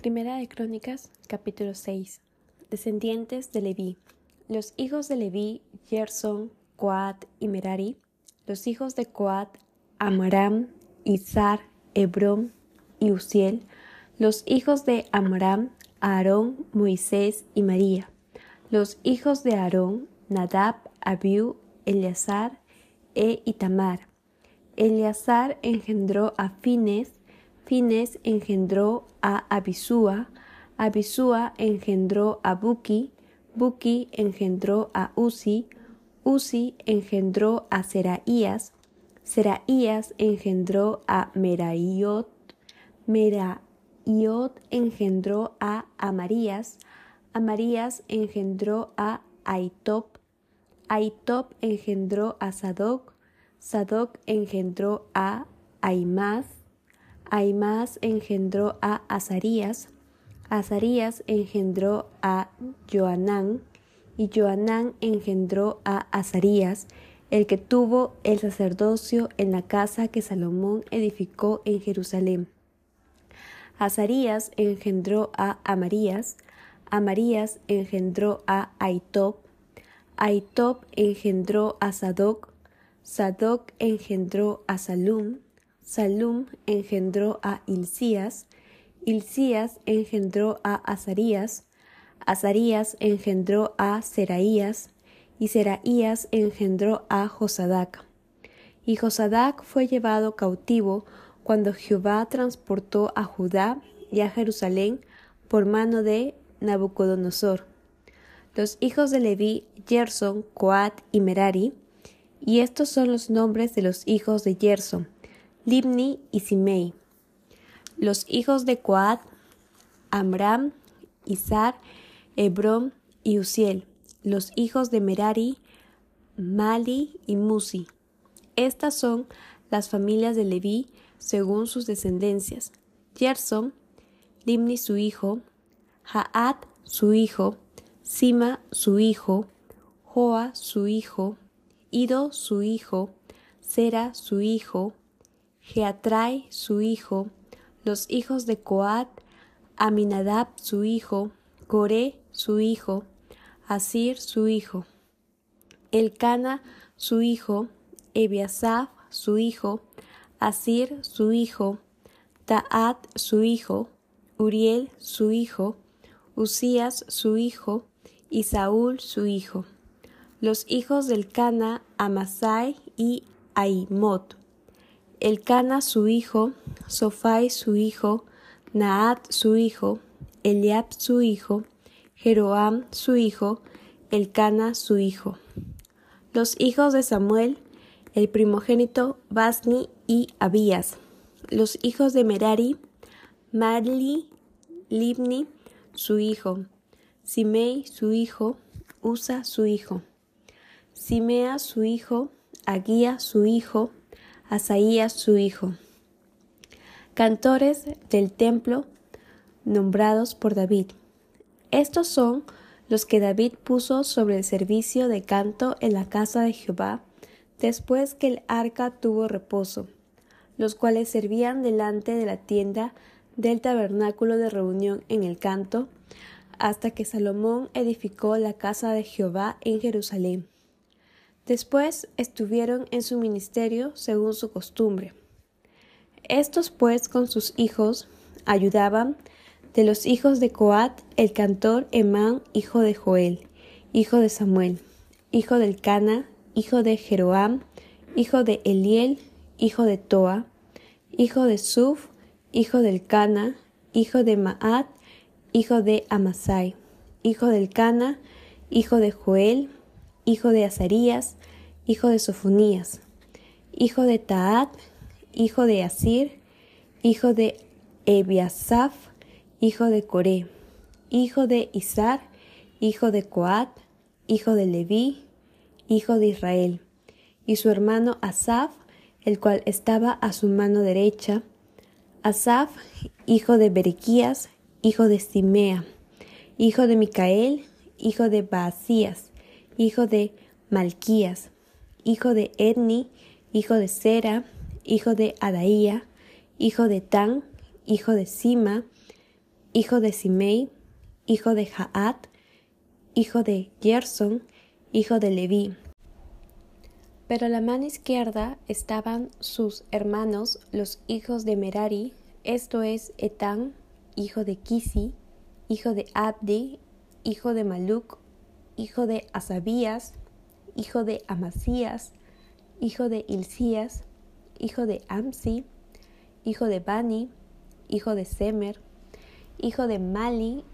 Primera de Crónicas, capítulo 6. Descendientes de Leví. Los hijos de Leví, Gerson, Coat y Merari. Los hijos de Coat, Amaram, Izar, Hebrón y Uziel. Los hijos de Amaram, Aarón, Moisés y María. Los hijos de Aarón, Nadab, Abiú, Eleazar e Itamar. Eleazar engendró a Fines, Fines engendró a Abisúa, Abisúa engendró a Buki, Buki engendró a Uzi, Uzi engendró a Seraías, Seraías engendró a Meraiot, Meraiot engendró a Amarías, Amarías engendró a Aitop, Aitop engendró a Sadoc, Sadoc engendró a Aimás, Aimás engendró a Azarías, Azarías engendró a Joanán, y Joanán engendró a Azarías, el que tuvo el sacerdocio en la casa que Salomón edificó en Jerusalén. Azarías engendró a Amarías, Amarías engendró a Aitop, Aitop engendró a Sadoc, Sadoc engendró a Salum, Salum engendró a Hilcías, Hilcías engendró a Azarías, Azarías engendró a Seraías, y Seraías engendró a Josadac. Y Josadac fue llevado cautivo cuando Jehová transportó a Judá y a Jerusalén por mano de Nabucodonosor. Los hijos de Leví, Gerson, Coat y Merari, y estos son los nombres de los hijos de Gerson, Libni y Simei. Los hijos de Coat, Amram, Izar, Hebrón y Uziel. Los hijos de Merari, Mali y Musi. Estas son las familias de Leví según sus descendencias. Gerson, Libni su hijo, Jaat su hijo, Sima su hijo, Joa su hijo, Ido su hijo, Sera su hijo, Geatrai su hijo, los hijos de Coat, Aminadab su hijo, Coré su hijo, Asir su hijo, Elcana su hijo, Ebiasaf su hijo, Asir su hijo, Taat su hijo, Uriel su hijo, Usías su hijo, y Saúl su hijo los hijos del Cana, Amasai y Aimot. El Cana su hijo, Sofai su hijo, Naat su hijo, Eliab su hijo, Jeroam su hijo, el Cana su hijo. Los hijos de Samuel, el primogénito Basni y Abías. Los hijos de Merari, Marli, Libni su hijo, Simei su hijo, Usa su hijo. Simea su hijo, Aguía su hijo, Asaías su hijo. Cantores del templo nombrados por David. Estos son los que David puso sobre el servicio de canto en la casa de Jehová, después que el arca tuvo reposo, los cuales servían delante de la tienda del tabernáculo de reunión en el canto, hasta que Salomón edificó la casa de Jehová en Jerusalén. Después estuvieron en su ministerio según su costumbre. Estos pues con sus hijos ayudaban de los hijos de Coat el cantor Emán, hijo de Joel, hijo de Samuel, hijo del Cana, hijo de Jeroam, hijo de Eliel, hijo de Toa, hijo de Suf, hijo del Cana, hijo de Maat, hijo de Amasai, hijo del Cana, hijo de Joel, hijo de Azarías, hijo de Sofonías, hijo de Taat, hijo de Asir, hijo de Ebiasaf, hijo de Coré, hijo de Izar, hijo de Coat, hijo de Leví, hijo de Israel, y su hermano Asaf, el cual estaba a su mano derecha, Asaf, hijo de Berequías, hijo de Simea, hijo de Micael, hijo de Baasías, hijo de Malquías, hijo de Edni, hijo de Sera, hijo de Adaía, hijo de Tan, hijo de Sima, hijo de Simei, hijo de Jaat, hijo de Gerson, hijo de Leví. Pero a la mano izquierda estaban sus hermanos, los hijos de Merari, esto es Etán, hijo de Kisi, hijo de Abdi, hijo de Maluk, hijo de Asabías, hijo de Amasías, hijo de Ilcías, hijo de Amsi, hijo de Bani, hijo de Semer, hijo de Mali,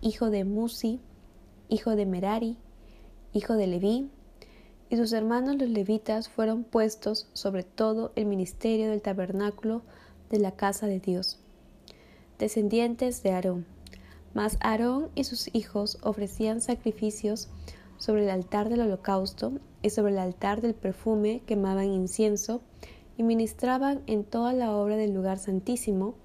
hijo de Musi, hijo de Merari, hijo de Leví, y sus hermanos los levitas fueron puestos sobre todo el ministerio del tabernáculo de la casa de Dios, descendientes de Aarón. Mas Aarón y sus hijos ofrecían sacrificios sobre el altar del holocausto y sobre el altar del perfume quemaban incienso y ministraban en toda la obra del lugar santísimo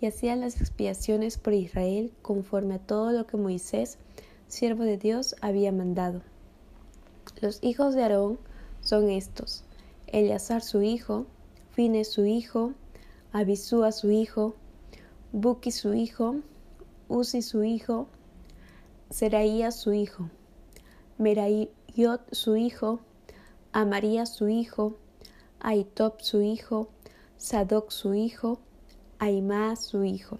y hacían las expiaciones por Israel conforme a todo lo que Moisés, siervo de Dios, había mandado. Los hijos de Aarón son estos: Eleazar su hijo, Fines su hijo, Abisúa su hijo, Buki su hijo, Uzi su hijo, Seraía su hijo, Merayot su hijo, Amaría su hijo, Aitop su hijo, Sadoc su hijo, Aimá su hijo.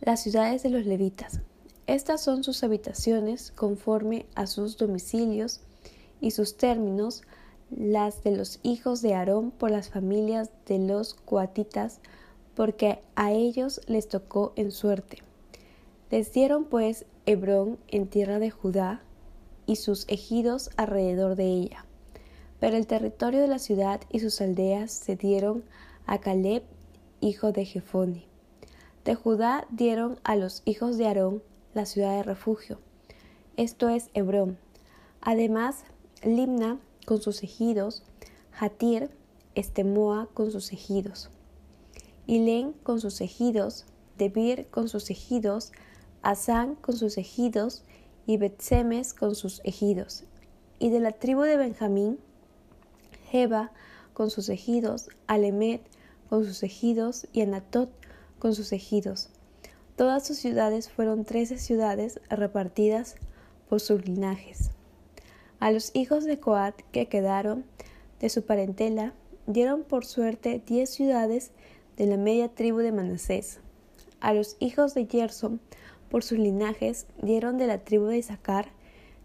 Las ciudades de los levitas. Estas son sus habitaciones conforme a sus domicilios y sus términos, las de los hijos de Aarón por las familias de los coatitas, porque a ellos les tocó en suerte. Les dieron pues Hebrón en tierra de Judá y sus ejidos alrededor de ella. Pero el territorio de la ciudad y sus aldeas se dieron a Caleb, hijo de Jefone. De Judá dieron a los hijos de Aarón la ciudad de refugio, esto es Hebrón. Además, Limna con sus ejidos, Jatir, Estemoa con sus ejidos, Ilén con sus ejidos, Debir con sus ejidos, Asán con sus ejidos y Betsemes con sus ejidos. Y de la tribu de Benjamín, Jeba con sus ejidos, Alemet con sus ejidos y Anatot con sus ejidos. Todas sus ciudades fueron trece ciudades repartidas por sus linajes. A los hijos de Coat que quedaron de su parentela dieron por suerte diez ciudades de la media tribu de Manasés. A los hijos de Gerson por sus linajes dieron de la tribu de Isaacar,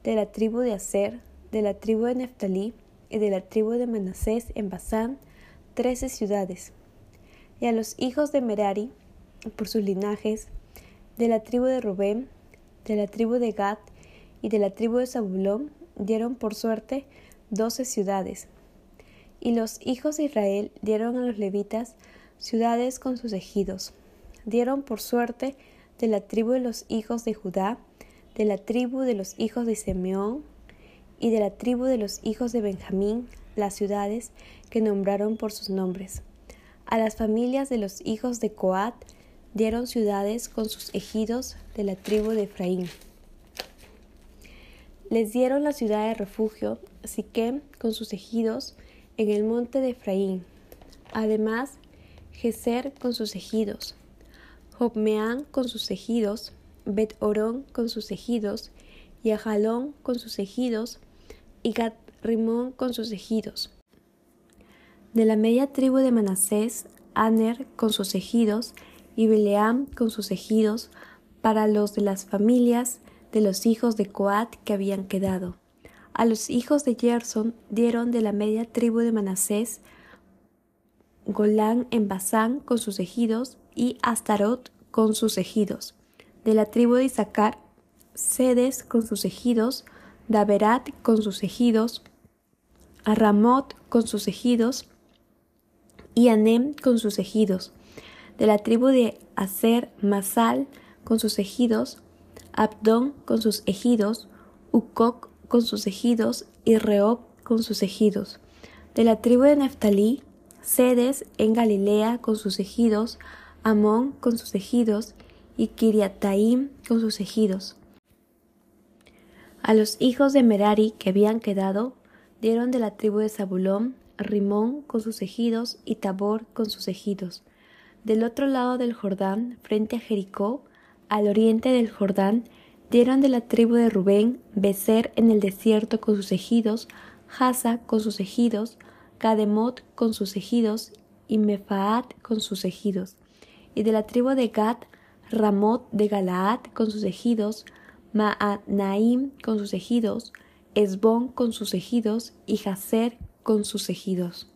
de la tribu de Aser, de la tribu de Neftalí y de la tribu de Manasés en Basán, trece ciudades. Y a los hijos de Merari por sus linajes de la tribu de Rubén, de la tribu de Gad y de la tribu de Zabulón dieron por suerte doce ciudades. Y los hijos de Israel dieron a los levitas ciudades con sus ejidos. Dieron por suerte de la tribu de los hijos de Judá, de la tribu de los hijos de Simeón y de la tribu de los hijos de Benjamín las ciudades que nombraron por sus nombres. A las familias de los hijos de Coat dieron ciudades con sus ejidos de la tribu de Efraín. Les dieron la ciudad de refugio, Siquem con sus ejidos, en el monte de Efraín. Además, Geser con sus ejidos, Jobmeán con sus ejidos, Bet Orón con sus ejidos, y con sus ejidos, y Gat Rimón con sus ejidos. De la media tribu de Manasés, Aner con sus ejidos, y Beleam con sus ejidos, para los de las familias de los hijos de Coat que habían quedado. A los hijos de Gerson dieron de la media tribu de Manasés Golán en Basán con sus ejidos y Astarot con sus ejidos. De la tribu de Isaacar, Sedes con sus ejidos, Daberat con sus ejidos, Aramot con sus ejidos y Anem con sus ejidos de la tribu de Aser Masal con sus ejidos, Abdón con sus ejidos, Ucoc con sus ejidos y Reob con sus ejidos. De la tribu de Neftalí, Sedes en Galilea con sus ejidos, Amón con sus ejidos y Kiriataim con sus ejidos. A los hijos de Merari que habían quedado, dieron de la tribu de Zabulón, Rimón con sus ejidos y Tabor con sus ejidos Del otro lado del Jordán, frente a Jericó, al oriente del Jordán, dieron de la tribu de Rubén Becer en el desierto con sus ejidos, Hasa con sus ejidos, Kademot con sus ejidos y Mefaat con sus ejidos. Y de la tribu de Gad, Ramot de Galaad con sus ejidos, Maanaim con sus ejidos, Esbón con sus ejidos y Jaser con sus ejidos.